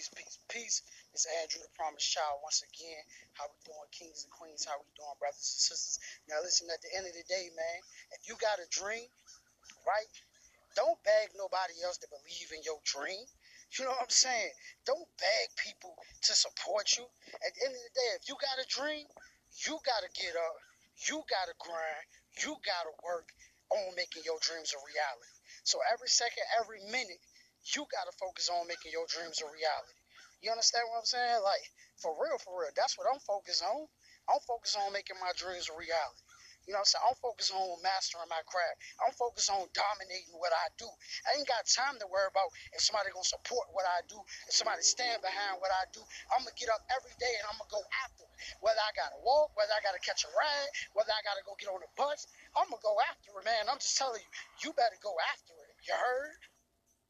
Peace, peace, peace. It's Andrew, the promised child, once again. How we doing, kings and queens? How we doing, brothers and sisters? Now, listen, at the end of the day, man, if you got a dream, right, don't beg nobody else to believe in your dream. You know what I'm saying? Don't beg people to support you. At the end of the day, if you got a dream, you got to get up. You got to grind. You got to work on making your dreams a reality. So every second, every minute, you got to focus on making your dreams a reality. You understand what I'm saying? Like, for real, for real. That's what I'm focused on. I'm focused on making my dreams a reality. You know what I'm saying? I'm focused on mastering my craft. I'm focused on dominating what I do. I ain't got time to worry about if somebody gonna support what I do, if somebody stand behind what I do. I'm gonna get up every day and I'm gonna go after it. Whether I gotta walk, whether I gotta catch a ride, whether I gotta go get on a bus, I'm gonna go after it, man. I'm just telling you, you better go after it. You heard?